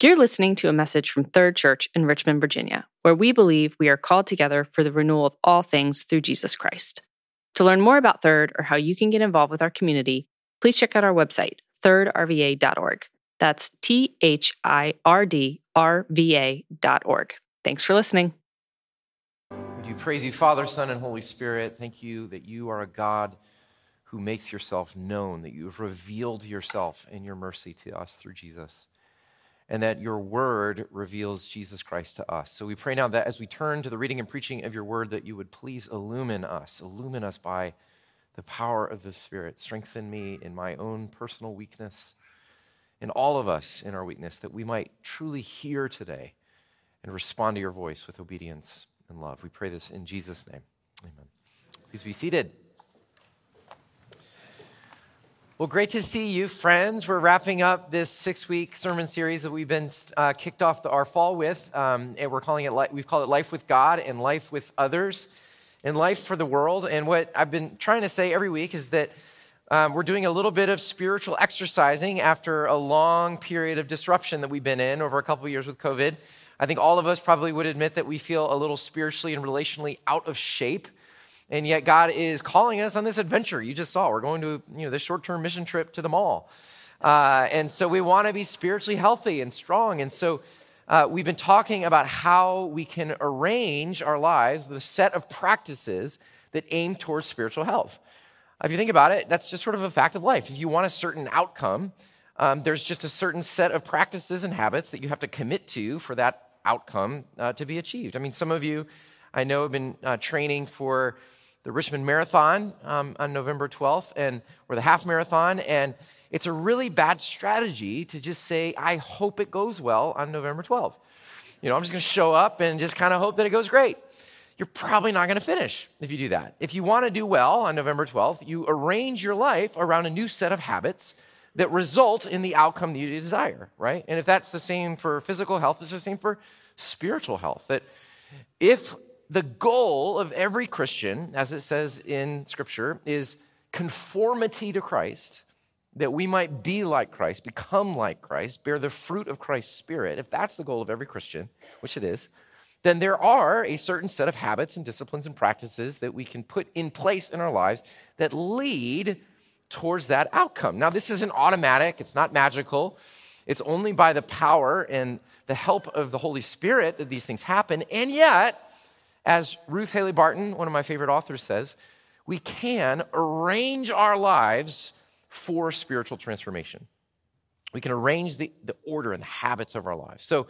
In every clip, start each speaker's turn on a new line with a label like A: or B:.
A: You're listening to a message from Third Church in Richmond, Virginia, where we believe we are called together for the renewal of all things through Jesus Christ. To learn more about Third or how you can get involved with our community, please check out our website, thirdrva.org. That's T H I R D R V A.org. Thanks for listening.
B: We do praise you, Father, Son, and Holy Spirit. Thank you that you are a God who makes yourself known, that you have revealed yourself in your mercy to us through Jesus and that your word reveals Jesus Christ to us. So we pray now that as we turn to the reading and preaching of your word, that you would please illumine us, illumine us by the power of the Spirit. Strengthen me in my own personal weakness, in all of us in our weakness, that we might truly hear today and respond to your voice with obedience and love. We pray this in Jesus' name. Amen. Please be seated. Well, great to see you, friends. We're wrapping up this six-week sermon series that we've been uh, kicked off the, our fall with, um, and we're calling it we've called it "Life with God" and "Life with Others," and "Life for the World." And what I've been trying to say every week is that um, we're doing a little bit of spiritual exercising after a long period of disruption that we've been in over a couple of years with COVID. I think all of us probably would admit that we feel a little spiritually and relationally out of shape. And yet God is calling us on this adventure. You just saw we're going to you know this short-term mission trip to the mall, uh, and so we want to be spiritually healthy and strong. And so uh, we've been talking about how we can arrange our lives, the set of practices that aim towards spiritual health. If you think about it, that's just sort of a fact of life. If you want a certain outcome, um, there's just a certain set of practices and habits that you have to commit to for that outcome uh, to be achieved. I mean, some of you I know have been uh, training for the Richmond Marathon um, on November 12th, and or the half marathon, and it's a really bad strategy to just say, "I hope it goes well on November 12th." You know, I'm just going to show up and just kind of hope that it goes great. You're probably not going to finish if you do that. If you want to do well on November 12th, you arrange your life around a new set of habits that result in the outcome that you desire, right? And if that's the same for physical health, it's the same for spiritual health. That if the goal of every Christian, as it says in Scripture, is conformity to Christ, that we might be like Christ, become like Christ, bear the fruit of Christ's Spirit. If that's the goal of every Christian, which it is, then there are a certain set of habits and disciplines and practices that we can put in place in our lives that lead towards that outcome. Now, this isn't automatic, it's not magical. It's only by the power and the help of the Holy Spirit that these things happen. And yet, as Ruth Haley Barton, one of my favorite authors, says, we can arrange our lives for spiritual transformation. We can arrange the, the order and the habits of our lives. So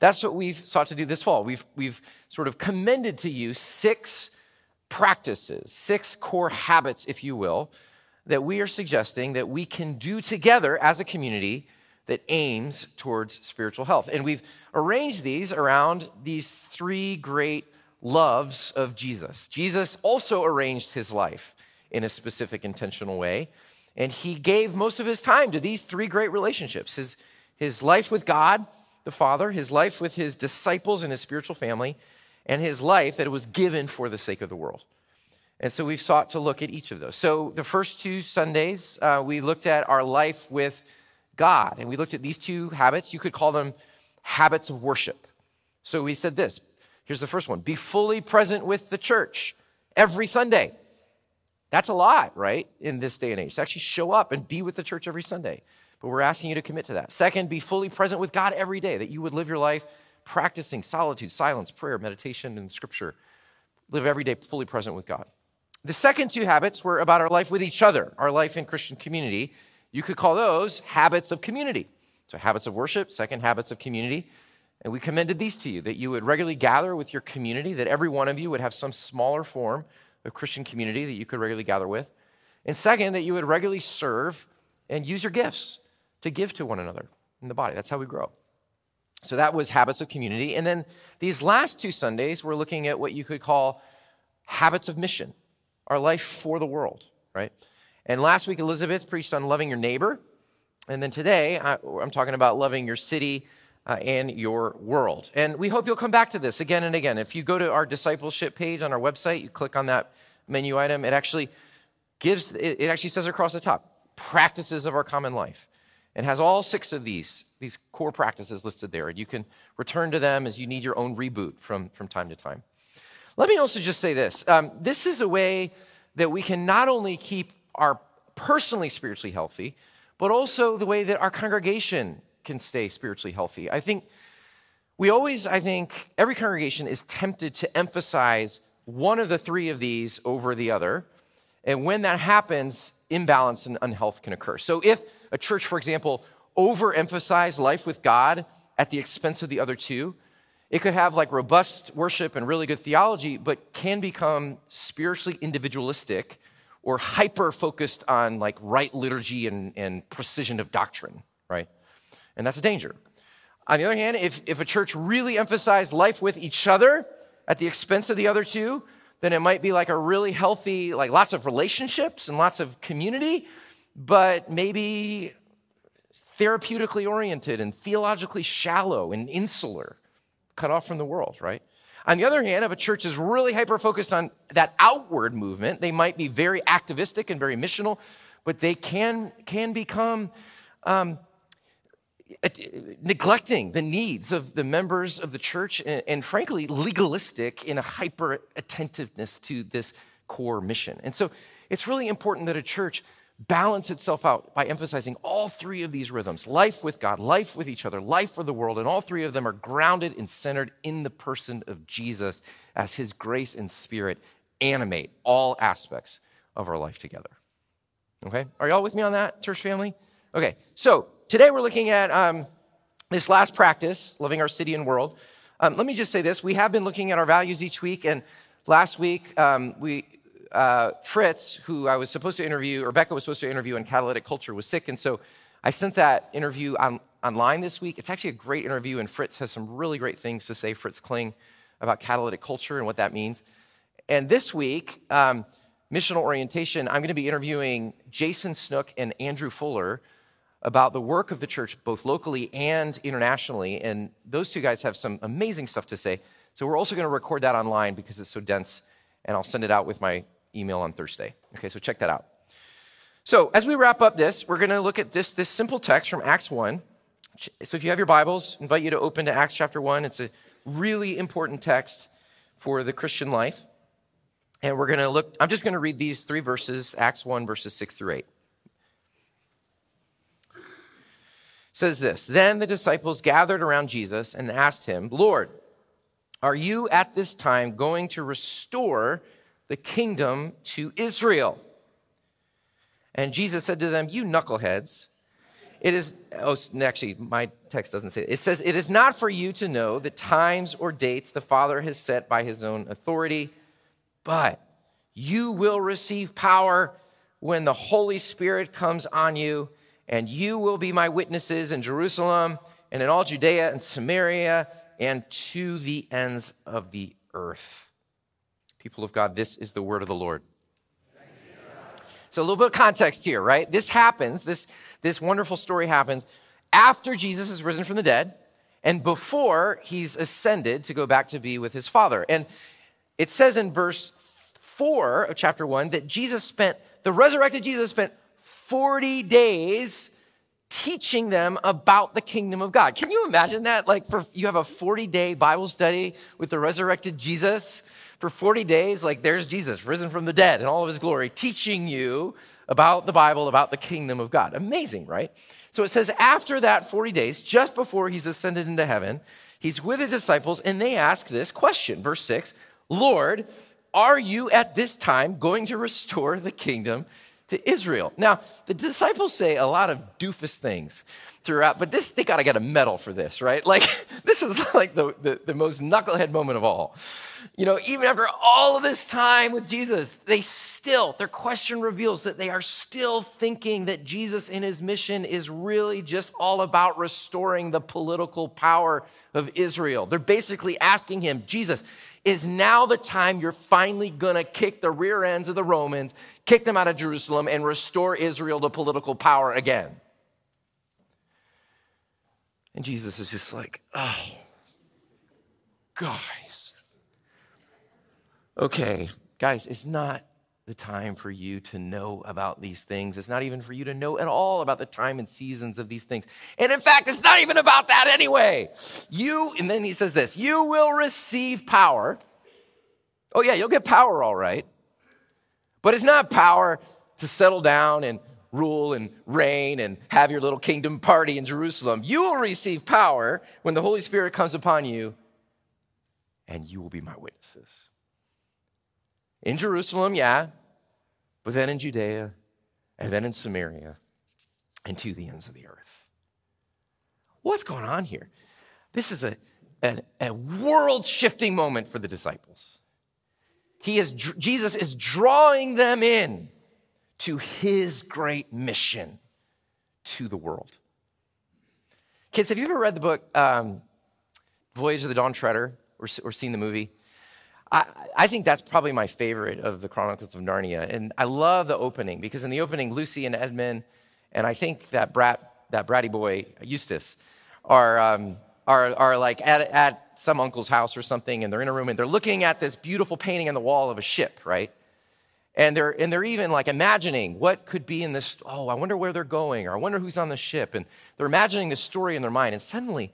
B: that's what we've sought to do this fall. We've, we've sort of commended to you six practices, six core habits, if you will, that we are suggesting that we can do together as a community that aims towards spiritual health. And we've arranged these around these three great loves of Jesus. Jesus also arranged his life in a specific, intentional way, and he gave most of his time to these three great relationships his, his life with God, the Father, his life with his disciples and his spiritual family, and his life that was given for the sake of the world. And so we've sought to look at each of those. So the first two Sundays, uh, we looked at our life with God, and we looked at these two habits. You could call them habits of worship. So we said this Here's the first one be fully present with the church every Sunday. That's a lot, right, in this day and age, to actually show up and be with the church every Sunday. But we're asking you to commit to that. Second, be fully present with God every day, that you would live your life practicing solitude, silence, prayer, meditation, and scripture. Live every day fully present with God. The second two habits were about our life with each other, our life in Christian community. You could call those habits of community. So, habits of worship, second, habits of community. And we commended these to you that you would regularly gather with your community, that every one of you would have some smaller form of Christian community that you could regularly gather with. And second, that you would regularly serve and use your gifts to give to one another in the body. That's how we grow. So that was habits of community. And then these last two Sundays, we're looking at what you could call habits of mission, our life for the world, right? And last week, Elizabeth preached on loving your neighbor. And then today, I'm talking about loving your city uh, in your world. And we hope you'll come back to this again and again. If you go to our discipleship page on our website, you click on that menu item, it actually gives, it actually says across the top, practices of our common life, and has all six of these these core practices listed there, and you can return to them as you need your own reboot from, from time to time. Let me also just say this um, this is a way that we can not only keep our personally spiritually healthy, but also the way that our congregation can stay spiritually healthy. I think we always, I think, every congregation is tempted to emphasize one of the three of these over the other. And when that happens, imbalance and unhealth can occur. So if a church, for example, overemphasized life with God at the expense of the other two, it could have like robust worship and really good theology, but can become spiritually individualistic or hyper focused on like right liturgy and, and precision of doctrine, right? And that's a danger. On the other hand, if, if a church really emphasized life with each other at the expense of the other two, then it might be like a really healthy, like lots of relationships and lots of community, but maybe therapeutically oriented and theologically shallow and insular, cut off from the world, right? On the other hand, if a church is really hyper focused on that outward movement, they might be very activistic and very missional, but they can, can become um, Uh, neglecting the needs of the members of the church and, and, frankly legalistic in a hyper attentiveness to this core mission. And so it's really important that a church balance itself out by emphasizing all three of these rhythms life with god life with each other life for the world and all three of them are grounded and centered in the person of jesus as his grace and spirit animate all aspects of our life together. Okay? Are y'all with me on that church family? Okay so today we're looking at um, this last practice, loving our city and world. Um, let me just say this: we have been looking at our values each week, and last week um, we uh, Fritz, who I was supposed to interview, or Becca was supposed to interview on catalytic culture, was sick, and so I sent that interview on, online this week. It's actually a great interview, and Fritz has some really great things to say. Fritz Kling about catalytic culture and what that means. And this week, um, missional orientation, I'm going to be interviewing Jason Snook and Andrew Fuller about the work of the church, both locally and internationally. And those two guys have some amazing stuff to say. So we're also going to record that online because it's so dense, and I'll send it out with my email on Thursday. Okay, so check that out. So as we wrap up this, we're going to look at this, this simple text from Acts 1. So if you have your Bibles, I invite you to open to Acts chapter 1. It's a really important text for the Christian life. And we're going to look, I'm just going to read these three verses, Acts 1, verses 6 through 8. Says this Then the disciples gathered around Jesus and asked him, Lord, are you at this time going to restore the kingdom to Israel? And Jesus said to them, You knuckleheads. It is, oh, actually, my text doesn't say it. It says, It is not for you to know the times or dates the Father has set by his own authority, but you will receive power when the Holy Spirit comes on you and you will be my witnesses in Jerusalem and in all Judea and Samaria and to the ends of the earth. People of God, this is the word of the Lord. So, a little bit of context here, right? This happens, this, this wonderful story happens after Jesus is risen from the dead and before he's ascended to go back to be with his Father. And it says in verse 4 of chapter 1 that Jesus spent, the resurrected Jesus spent 40 days teaching them about the kingdom of God. Can you imagine that? Like for you have a 40 day Bible study with the resurrected Jesus for 40 days, like there's Jesus risen from the dead in all of his glory, teaching you about the Bible, about the kingdom of God. Amazing, right? So it says after that 40 days, just before he's ascended into heaven, he's with his disciples and they ask this question, verse 6, Lord, are you at this time going to restore the kingdom to Israel. Now, the disciples say a lot of doofus things throughout, but this, they gotta get a medal for this, right? Like, this is like the, the, the, most knucklehead moment of all. You know, even after all of this time with Jesus, they still, their question reveals that they are still thinking that Jesus and his mission is really just all about restoring the political power of Israel. They're basically asking him, Jesus, is now the time you're finally gonna kick the rear ends of the Romans, kick them out of Jerusalem, and restore Israel to political power again. And Jesus is just like, oh, guys. Okay, guys, it's not the time for you to know about these things. It's not even for you to know at all about the time and seasons of these things. And in fact, it's not even about that anyway. You, and then he says this you will receive power. Oh, yeah, you'll get power all right. But it's not power to settle down and rule and reign and have your little kingdom party in Jerusalem. You will receive power when the Holy Spirit comes upon you, and you will be my witnesses. In Jerusalem, yeah, but then in Judea, and then in Samaria, and to the ends of the earth. What's going on here? This is a, a, a world shifting moment for the disciples. He is, Jesus is drawing them in to his great mission to the world. Kids, have you ever read the book um, Voyage of the Dawn Treader or, or seen the movie? I, think that's probably my favorite of the Chronicles of Narnia. And I love the opening because in the opening, Lucy and Edmund, and I think that brat, that bratty boy, Eustace, are, um, are, are like at, at some uncle's house or something, and they're in a room and they're looking at this beautiful painting on the wall of a ship, right? And they're, and they're even like imagining what could be in this. Oh, I wonder where they're going, or I wonder who's on the ship. And they're imagining the story in their mind. And suddenly,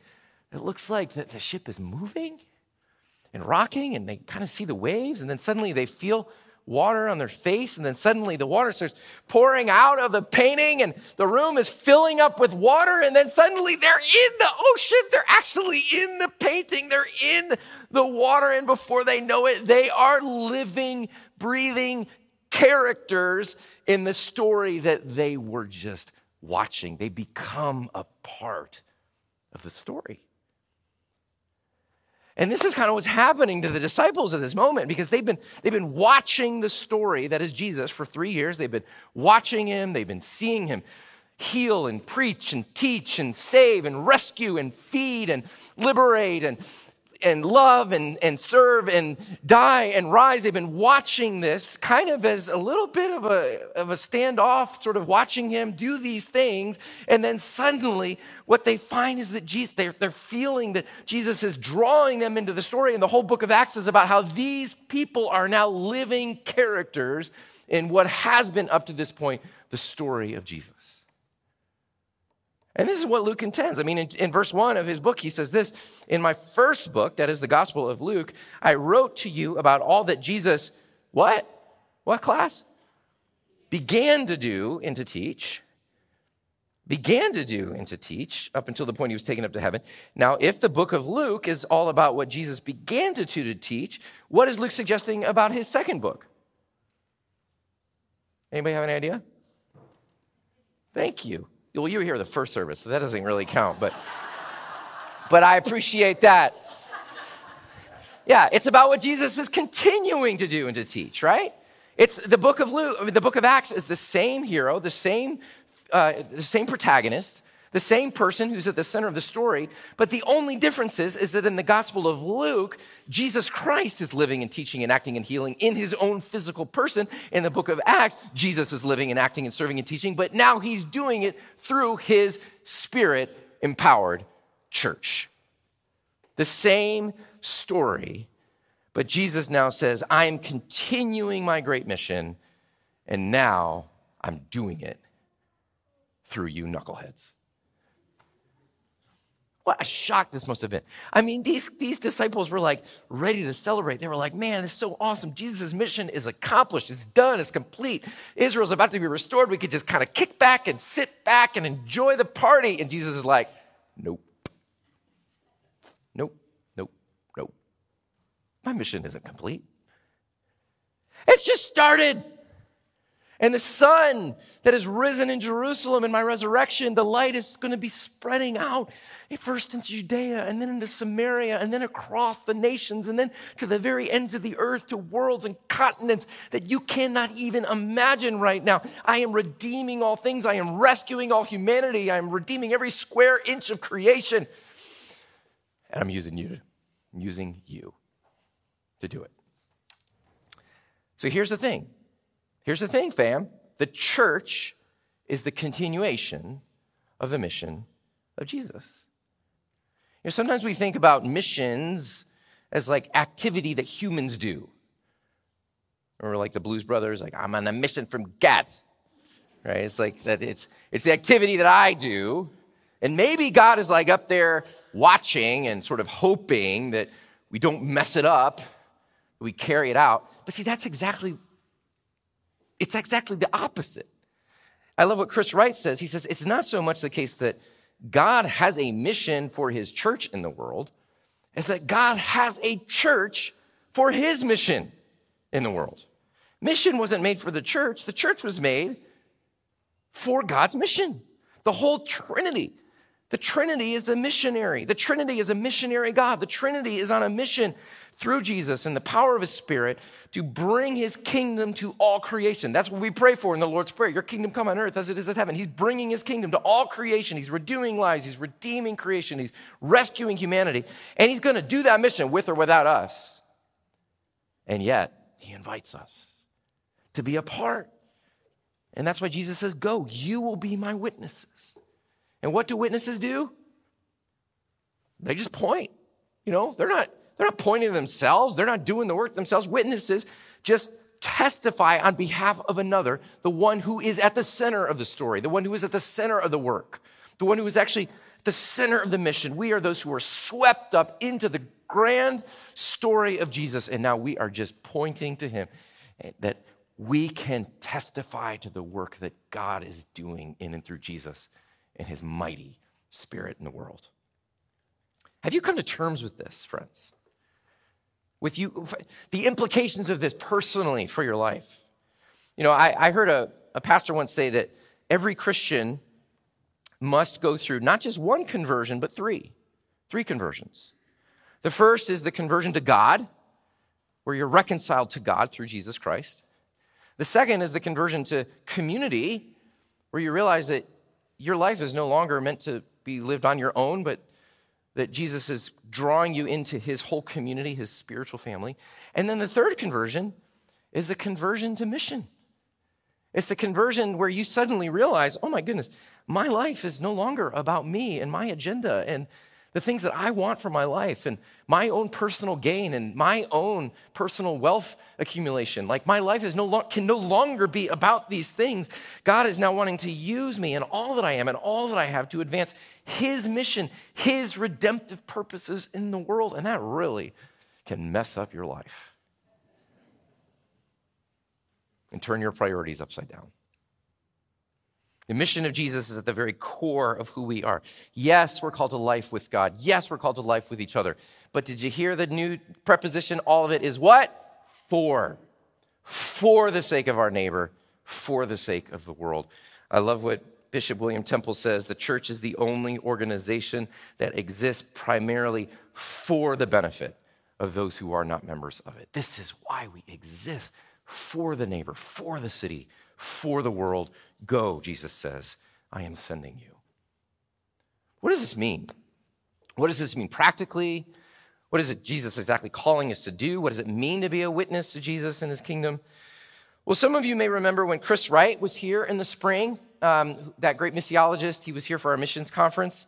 B: it looks like that the ship is moving and rocking, and they kind of see the waves. And then suddenly they feel water on their face, and then suddenly the water starts pouring out of the painting, and the room is filling up with water, and then suddenly they're in the oh ocean. They're actually in the painting, they're in the water, and before they know it, they are living, breathing, characters in the story that they were just watching. They become a part of the story. And this is kind of what's happening to the disciples at this moment because they've been, they've been watching the story that is Jesus for three years. They've been watching him, they've been seeing him heal and preach and teach and save and rescue and feed and liberate and and love and, and serve and die and rise. They've been watching this kind of as a little bit of a, of a standoff, sort of watching him do these things. And then suddenly, what they find is that Jesus, they're, they're feeling that Jesus is drawing them into the story. And the whole book of Acts is about how these people are now living characters in what has been up to this point the story of Jesus. And this is what Luke intends. I mean, in, in, verse one of his book, he says this In my first book, that is the Gospel of Luke, I wrote to you about all that Jesus, what? What class? Began to do and to teach. Began to do and to teach up until the point he was taken up to heaven. Now, if the book of Luke is all about what Jesus began to do to teach, what is Luke suggesting about his second book? Anybody have an idea? Thank you. Well, you were here the first service, so that doesn't really count, but, but I appreciate that. Yeah, it's about what Jesus is continuing to do and to teach, right? It's the book of Luke, the book of Acts is the same hero, the same, uh, the same protagonist, the same person who's at the center of the story, but the only difference is, is that in the Gospel of Luke, Jesus Christ is living and teaching and acting and healing in his own physical person. In the book of Acts, Jesus is living and acting and serving and teaching, but now he's doing it through his spirit empowered church. The same story, but Jesus now says, I am continuing my great mission, and now I'm doing it through you knuckleheads. What a shock this must have been. I mean, these, these disciples were like ready to celebrate. They were like, man, this is so awesome. Jesus' mission is accomplished, it's done, it's complete. Israel's about to be restored. We could just kind of kick back and sit back and enjoy the party. And Jesus is like, nope. Nope, nope, nope. My mission isn't complete. It's just started. And the sun that has risen in Jerusalem in my resurrection, the light is going to be spreading out first into Judea and then into Samaria and then across the nations and then to the very ends of the earth to worlds and continents that you cannot even imagine right now. I am redeeming all things. I am rescuing all humanity. I am redeeming every square inch of creation. And I'm using you. I'm using you to do it. So here's the thing Here's the thing, fam the church is the continuation of the mission of Jesus. You know, sometimes we think about missions as like activity that humans do. Or like the Blues Brothers, like, I'm on a mission from God. Right? It's like that it's it's the activity that I do. And maybe God is like up there watching and sort of hoping that we don't mess it up, we carry it out. But see, that's exactly it's exactly the opposite. I love what Chris Wright says. He says it's not so much the case that God has a mission for his church in the world, as that God has a church for his mission in the world. Mission wasn't made for the church, the church was made for God's mission. The whole Trinity. The Trinity is a missionary. The Trinity is a missionary God. The Trinity is on a mission through Jesus and the power of his spirit to bring his kingdom to all creation. That's what we pray for in the Lord's Prayer. Your kingdom come on earth as it is in heaven. He's bringing his kingdom to all creation. He's redoing lives. He's redeeming creation. He's rescuing humanity. And he's going to do that mission with or without us. And yet, he invites us to be a part. And that's why Jesus says, Go, you will be my witnesses. And what do witnesses do? They just point. You know, they're not they're not pointing themselves, they're not doing the work themselves. Witnesses just testify on behalf of another, the one who is at the center of the story, the one who is at the center of the work, the one who is actually the center of the mission. We are those who are swept up into the grand story of Jesus, and now we are just pointing to him eh, that we can testify to the work that God is doing in and through Jesus and his mighty spirit in the world. Have you come to terms with this, friends? With you, the implications of this personally for your life. You know, I, I heard a, a pastor once say that every Christian must go through not just one conversion, but three. Three conversions. The first is the conversion to God, where you're reconciled to God through Jesus Christ. The second is the conversion to community, where you realize that your life is no longer meant to be lived on your own, but that Jesus is drawing you into his whole community, his spiritual family. And then the third conversion is the conversion to mission. It's the conversion where you suddenly realize, oh my goodness, my life is no longer about me and my agenda and the things that I want for my life and my own personal gain and my own personal wealth accumulation. Like my life is no lo- can no longer be about these things. God is now wanting to use me and all that I am and all that I have to advance his mission, his redemptive purposes in the world. And that really can mess up your life and turn your priorities upside down. The mission of Jesus is at the very core of who we are. Yes, we're called to life with God. Yes, we're called to life with each other. But did you hear the new preposition? All of it is what? For. For the sake of our neighbor, for the sake of the world. I love what Bishop William Temple says the church is the only organization that exists primarily for the benefit of those who are not members of it. This is why we exist for the neighbor, for the city, for the world. Go, Jesus says, I am sending you. What does this mean? What does this mean practically? What is it Jesus exactly calling us to do? What does it mean to be a witness to Jesus and his kingdom? Well, some of you may remember when Chris Wright was here in the spring, um, that great missiologist, he was here for our missions conference,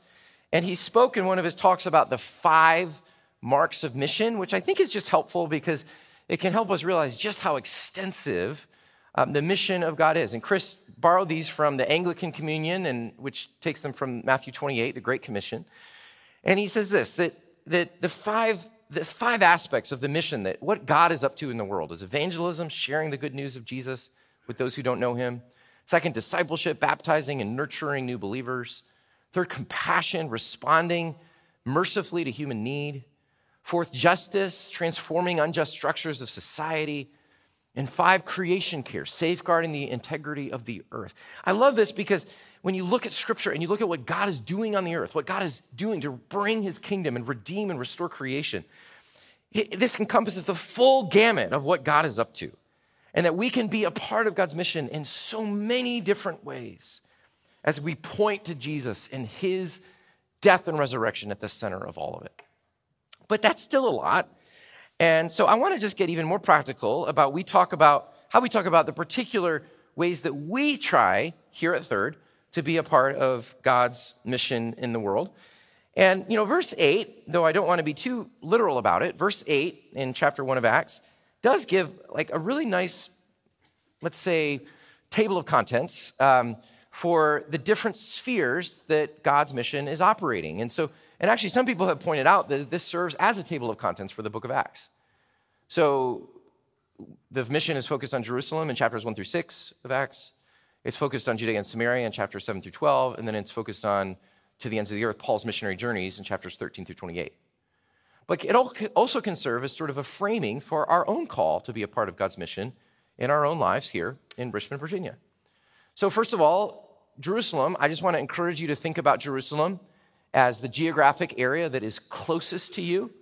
B: and he spoke in one of his talks about the five marks of mission, which I think is just helpful because it can help us realize just how extensive um, the mission of God is. And Chris borrowed these from the Anglican Communion, and which takes them from Matthew 28, the Great Commission. And he says this that, that the five the five aspects of the mission that what God is up to in the world is evangelism, sharing the good news of Jesus with those who don't know him. Second, discipleship, baptizing and nurturing new believers. Third, compassion, responding mercifully to human need. Fourth, justice, transforming unjust structures of society. And five, creation care, safeguarding the integrity of the earth. I love this because when you look at scripture and you look at what God is doing on the earth, what God is doing to bring his kingdom and redeem and restore creation, this encompasses the full gamut of what God is up to. And that we can be a part of God's mission in so many different ways as we point to Jesus and his death and resurrection at the center of all of it. But that's still a lot. And so I want to just get even more practical about we talk about how we talk about the particular ways that we try here at Third to be a part of God's mission in the world. And you know, verse 8, though I don't want to be too literal about it, verse 8 in chapter 1 of Acts does give like a really nice, let's say, table of contents um, for the different spheres that God's mission is operating. And so, and actually, some people have pointed out that this serves as a table of contents for the book of Acts. So, the mission is focused on Jerusalem in chapters 1 through 6 of Acts. It's focused on Judea and Samaria in chapters 7 through 12. And then it's focused on to the ends of the earth, Paul's missionary journeys in chapters 13 through 28. But it also can serve as sort of a framing for our own call to be a part of God's mission in our own lives here in Richmond, Virginia. So, first of all, Jerusalem, I just want to encourage you to think about Jerusalem as the geographic area that is closest to you.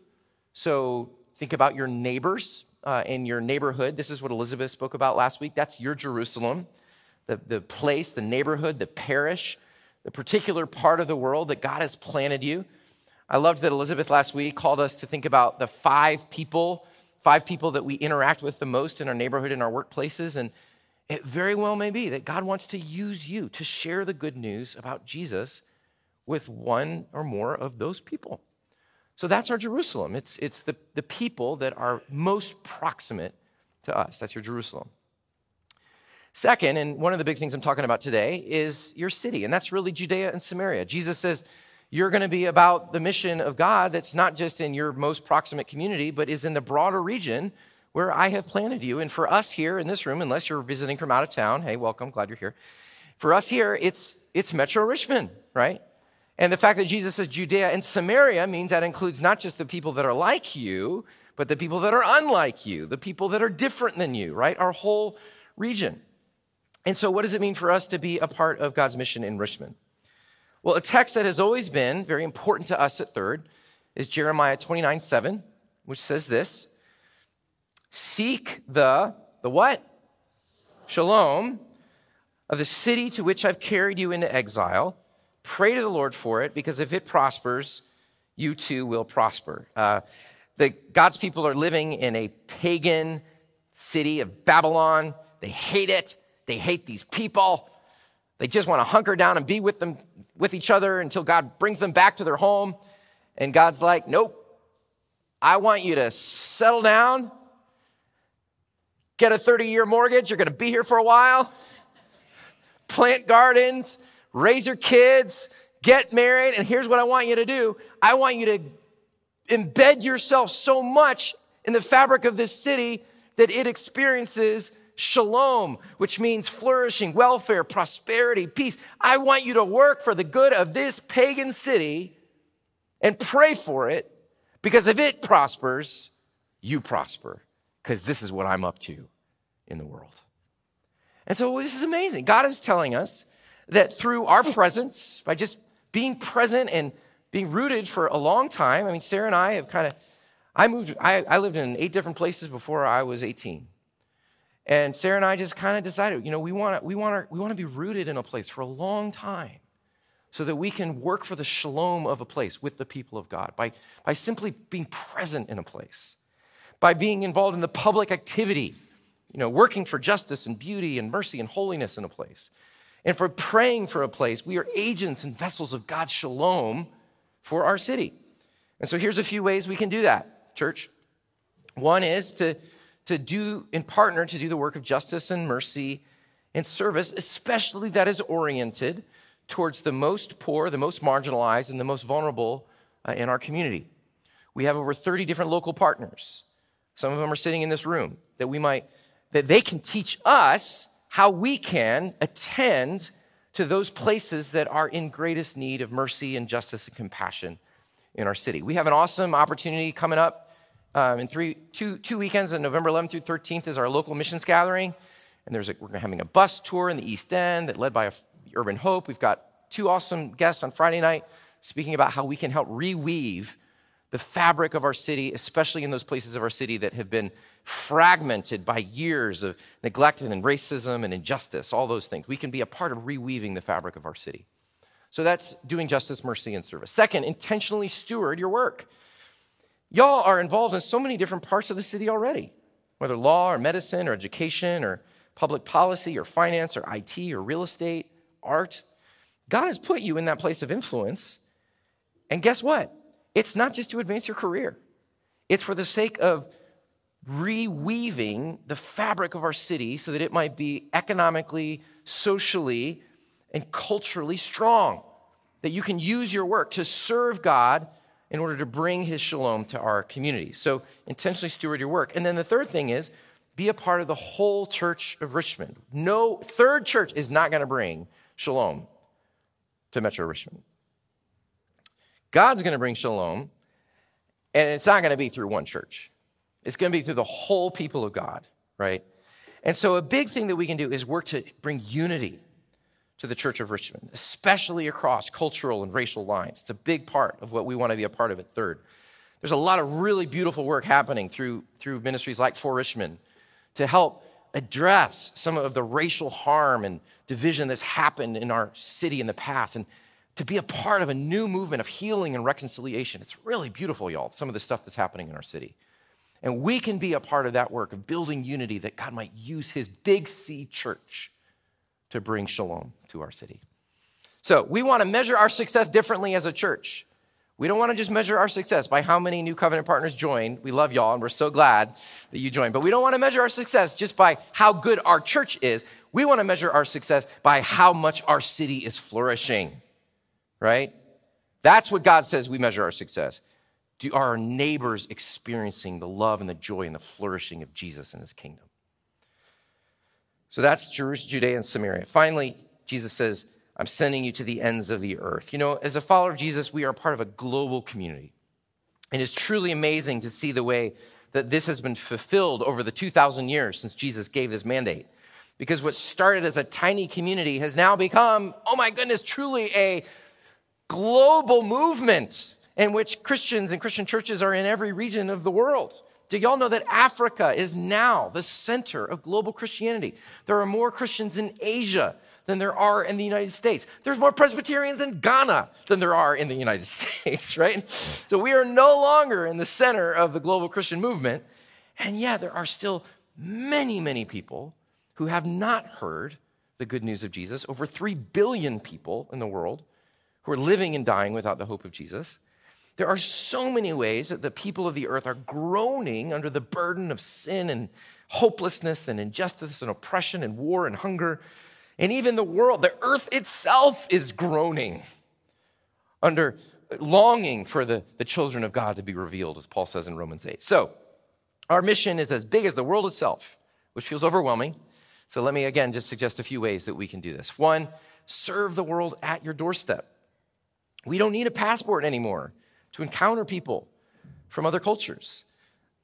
B: So, think about your neighbors uh, in your neighborhood. This is what Elizabeth spoke about last week. That's your Jerusalem, the, the place, the neighborhood, the parish, the particular part of the world that God has planted you. I loved that Elizabeth last week called us to think about the five people, five people that we interact with the most in our neighborhood, in our workplaces. And it very well may be that God wants to use you to share the good news about Jesus with one or more of those people. So that's our Jerusalem. It's, it's the, the people that are most proximate to us. That's your Jerusalem. Second, and one of the big things I'm talking about today is your city, and that's really Judea and Samaria. Jesus says, you're going to be about the mission of God that's not just in your most proximate community, but is in the broader region where I have planted you. And for us here in this room, unless you're visiting from out of town, hey, welcome, glad you're here. For us here, it's, it's Metro Richmond, right? And the fact that Jesus says Judea and Samaria means that includes not just the people that are like you, but the people that are unlike you, the people that are different than you, right? Our whole region. And so, what does it mean for us to be a part of God's mission in Richmond? Well, a text that has always been very important to us at Third is Jeremiah 29 7, which says this Seek the, the what? Shalom of the city to which I've carried you into exile. Pray to the Lord for it, because if it prospers, you too will prosper. Uh, the, God's people are living in a pagan city of Babylon. They hate it. They hate these people. They just want to hunker down and be with them with each other until God brings them back to their home. And God's like, nope, I want you to settle down, get a 30 year mortgage. You're going to be here for a while, plant gardens, raise your kids, get married. And here's what I want you to do I want you to embed yourself so much in the fabric of this city that it experiences shalom, which means flourishing, welfare, prosperity, peace. I want you to work for the good of this pagan city and pray for it because if it prospers, you prosper because this is what I'm up to in the world. And so this is amazing. God is telling us that through our presence, by just being present and being rooted for a long time, I mean, Sarah and I have kind of, I moved, I, I lived in eight different places before I was 18. And Sarah and I just kind of decided, you know, we want to we want to we want to be rooted in a place for a long time so that we can work for the shalom of a place with the people of God by, by simply being present in a place, by being involved in the public activity, you know, working for justice and beauty and mercy and holiness in a place. And for praying for a place, we are agents and vessels of God's shalom for our city. And so here's a few ways we can do that, church. One is to to do in partner to do the work of justice and mercy and service, especially that is oriented towards the most poor, the most marginalized, and the most vulnerable uh, in our community. We have over 30 different local partners. Some of them are sitting in this room that we might, that they can teach us how we can attend to those places that are in greatest need of mercy and justice and compassion in our city. We have an awesome opportunity coming up um, in three, two, two weekends on November 11th through 13th is our local missions gathering. And there's a, we're having a bus tour in the East End that led by a, Urban Hope. We've got two awesome guests on Friday night speaking about how we can help reweave the fabric of our city, especially in those places of our city that have been fragmented by years of neglect and racism and injustice, all those things. We can be a part of reweaving the fabric of our city. So that's doing justice, mercy, and service. Second, intentionally steward your work. Y'all are involved in so many different parts of the city already, whether law or medicine or education or public policy or finance or IT or real estate, art. God has put you in that place of influence. And guess what? It's not just to advance your career, it's for the sake of reweaving the fabric of our city so that it might be economically, socially, and culturally strong. That you can use your work to serve God in order to bring his shalom to our community. So intentionally steward your work. And then the third thing is be a part of the whole church of Richmond. No third church is not going to bring shalom to Metro Richmond. God's going to bring shalom, and it's not going to be through one church. It's going to be through the whole people of God, right? And so, a big thing that we can do is work to bring unity to the Church of Richmond, especially across cultural and racial lines. It's a big part of what we want to be a part of at Third. There's a lot of really beautiful work happening through, through ministries like For Richmond to help address some of the racial harm and division that's happened in our city in the past and to be a part of a new movement of healing and reconciliation. It's really beautiful, y'all, some of the stuff that's happening in our city. And we can be a part of that work of building unity that God might use his big C church to bring shalom to our city. So we want to measure our success differently as a church. We don't want to just measure our success by how many new covenant partners join. We love y'all and we're so glad that you joined. But we don't want to measure our success just by how good our church is. We want to measure our success by how much our city is flourishing, right? That's what God says we measure our success. Do, are our neighbors experiencing the love and the joy and the flourishing of Jesus and his kingdom? So that's Jerusalem, Judea, and Samaria. Finally, Jesus says, I'm sending you to the ends of the earth. You know, as a follower of Jesus, we are part of a global community. And it's truly amazing to see the way that this has been fulfilled over the 2,000 years since Jesus gave this mandate. Because what started as a tiny community has now become, oh my goodness, truly a global movement in which Christians and Christian churches are in every region of the world. Do y'all know that Africa is now the center of global Christianity? There are more Christians in Asia than there are in the United States. There's more Presbyterians in Ghana than there are in the United States, right? So we are no longer in the center of the global Christian movement. And yeah, there are still many, many people who have not heard the good news of Jesus. Over 3 billion people in the world who are living and dying without the hope of Jesus. There are so many ways that the people of the earth are groaning under the burden of sin and hopelessness and injustice and oppression and war and hunger. And even the world, the earth itself is groaning under longing for the, the children of God to be revealed, as Paul says in Romans 8. So, our mission is as big as the world itself, which feels overwhelming. So, let me again just suggest a few ways that we can do this. One, serve the world at your doorstep. We don't need a passport anymore to encounter people from other cultures.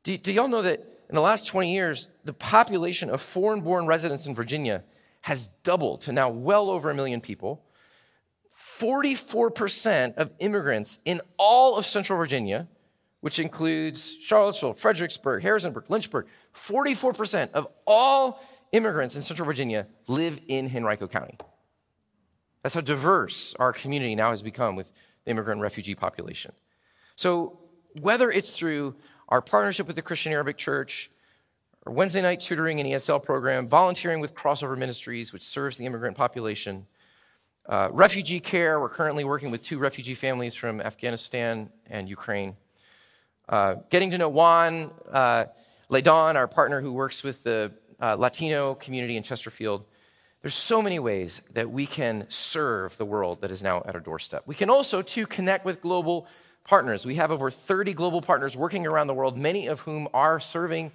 B: Do, do y'all know that in the last 20 years, the population of foreign born residents in Virginia has doubled to now well over a million people? 44% of immigrants in all of Central Virginia, which includes Charlottesville, Fredericksburg, Harrisonburg, Lynchburg, 44% of all immigrants in Central Virginia live in Henrico County. That's how diverse our community now has become with the immigrant and refugee population. So, whether it's through our partnership with the Christian Arabic Church, or Wednesday night tutoring and ESL program, volunteering with Crossover Ministries, which serves the immigrant population, uh, refugee care, we're currently working with two refugee families from Afghanistan and Ukraine. Uh, getting to know Juan uh, Ledon, our partner who works with the uh, Latino community in Chesterfield. There's so many ways that we can serve the world that is now at our doorstep. We can also, too, connect with global partners. We have over 30 global partners working around the world, many of whom are serving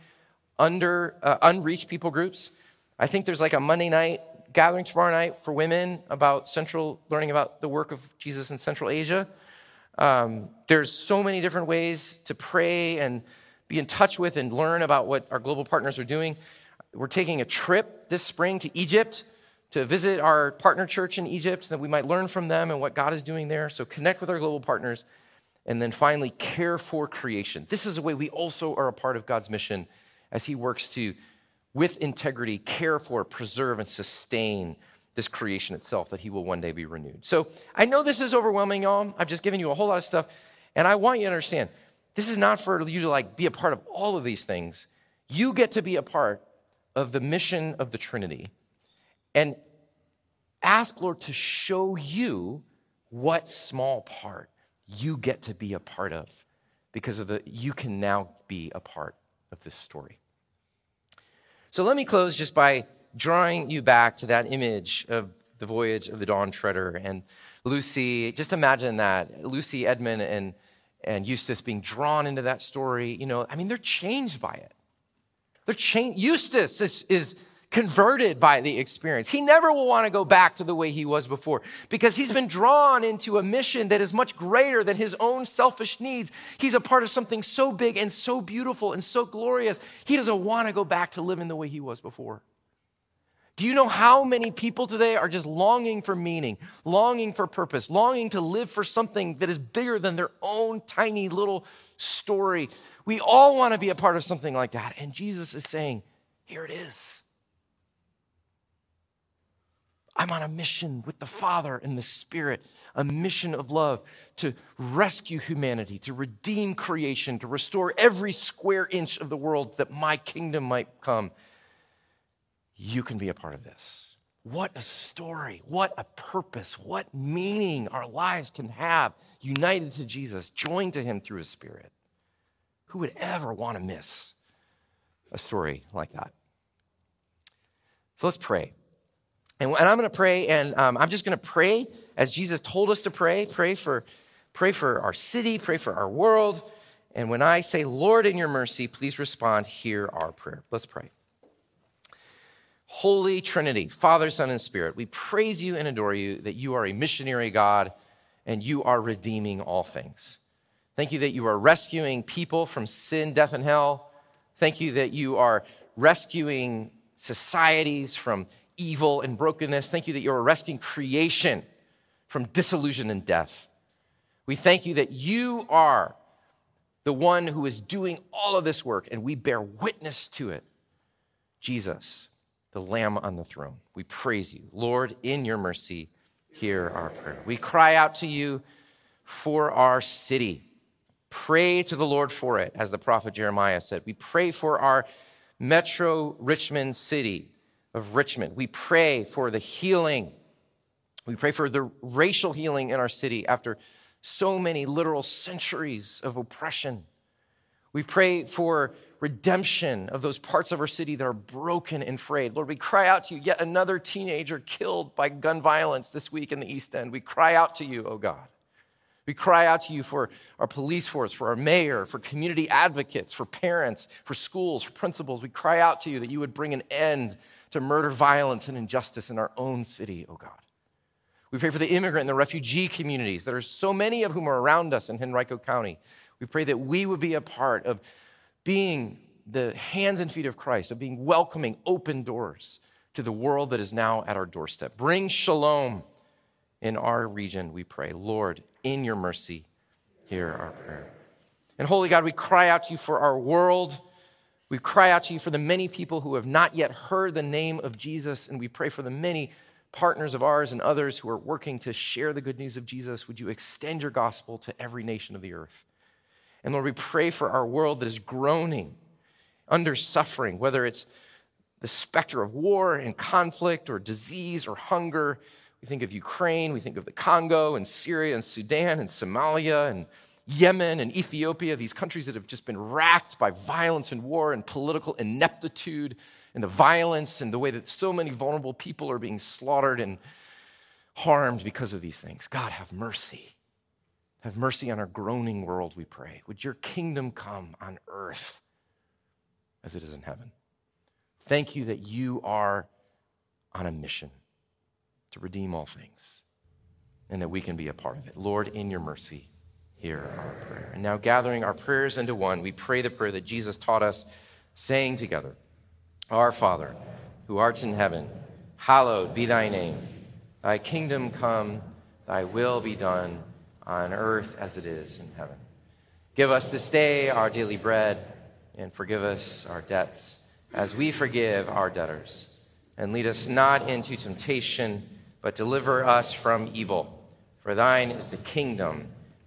B: under uh, unreached people groups. I think there's like a Monday night gathering tomorrow night for women about central learning about the work of Jesus in Central Asia. Um, there's so many different ways to pray and be in touch with and learn about what our global partners are doing. We're taking a trip this spring to Egypt to visit our partner church in Egypt that we might learn from them and what God is doing there. So connect with our global partners and then finally, care for creation. This is a way we also are a part of God's mission as He works to, with integrity, care for, preserve, and sustain this creation itself that He will one day be renewed. So I know this is overwhelming, y'all. I've just given you a whole lot of stuff. And I want you to understand this is not for you to like be a part of all of these things. You get to be a part of the mission of the Trinity and ask Lord to show you what small part you get to be a part of because of the you can now be a part of this story. So let me close just by drawing you back to that image of the voyage of the Dawn Treader and Lucy. Just imagine that Lucy, Edmund, and, and Eustace being drawn into that story. You know, I mean, they're changed by it. They're changed. Eustace is, is converted by the experience. He never will want to go back to the way he was before because he's been drawn into a mission that is much greater than his own selfish needs. He's a part of something so big and so beautiful and so glorious. He doesn't want to go back to living the way he was before. Do you know how many people today are just longing for meaning, longing for purpose, longing to live for something that is bigger than their own tiny little story? We all want to be a part of something like that. And Jesus is saying, here it is. I'm on a mission with the Father and the Spirit, a mission of love to rescue humanity, to redeem creation, to restore every square inch of the world that my kingdom might come. You can be a part of this. What a story, what a purpose, what meaning our lives can have united to Jesus, joined to Him through His Spirit. Who would ever want to miss a story like that? So let's pray. And, and I'm going to pray, and um, I'm just going to pray as Jesus told us to pray. Pray for, pray for our city, pray for our world. And when I say, Lord, in your mercy, please respond, hear our prayer. Let's pray. Holy Trinity, Father, Son, and Spirit, we praise you and adore you that you are a missionary God and you are redeeming all things. Thank you that you are rescuing people from sin, death, and hell. Thank you that you are rescuing societies from evil and brokenness. Thank you that you're arresting creation from disillusion and death. We thank you that you are the one who is doing all of this work, and we bear witness to it. Jesus, the Lamb on the throne. We praise you. Lord, in your mercy, hear our prayer. We cry out to you for our city. Pray to the Lord for it, as the prophet Jeremiah said. We pray for our metro Richmond city of Richmond. We pray for the healing. We pray for the racial healing in our city after so many literal centuries of oppression. We pray for redemption of those parts of our city that are broken and frayed. Lord, we cry out to you, yet another teenager killed by gun violence this week in the East End. We cry out to you, oh God. We cry out to you for our police force, for our mayor, for community advocates, for parents, for schools, for principals. We cry out to you that you would bring an end to murder, violence, and injustice in our own city, oh God. We pray for the immigrant and the refugee communities that are so many of whom are around us in Henrico County. We pray that we would be a part of being the hands and feet of Christ, of being welcoming, open doors to the world that is now at our doorstep. Bring shalom in our region, we pray. Lord, in your mercy, hear our prayer. And holy God, we cry out to you for our world we cry out to you for the many people who have not yet heard the name of Jesus, and we pray for the many partners of ours and others who are working to share the good news of Jesus. Would you extend your gospel to every nation of the earth? And Lord, we pray for our world that is groaning under suffering, whether it's the specter of war and conflict or disease or hunger. We think of Ukraine, we think of the Congo and Syria and Sudan and Somalia and Yemen and Ethiopia, these countries that have just been racked by violence and war and political ineptitude and the violence and the way that so many vulnerable people are being slaughtered and harmed because of these things. God, have mercy. Have mercy on our groaning world, we pray. Would your kingdom come on earth as it is in heaven? Thank you that you are on a mission to redeem all things and that we can be a part of it. Lord, in your mercy, hear our prayer. And now, gathering our prayers into one, we pray the prayer that Jesus taught us, saying together, Our Father, who art in heaven, hallowed be thy name. Thy kingdom come, thy will be done on earth as it is in heaven. Give us this day our daily bread, and forgive us our debts as we forgive our debtors. And lead us not into temptation, but deliver us from evil. For thine is the kingdom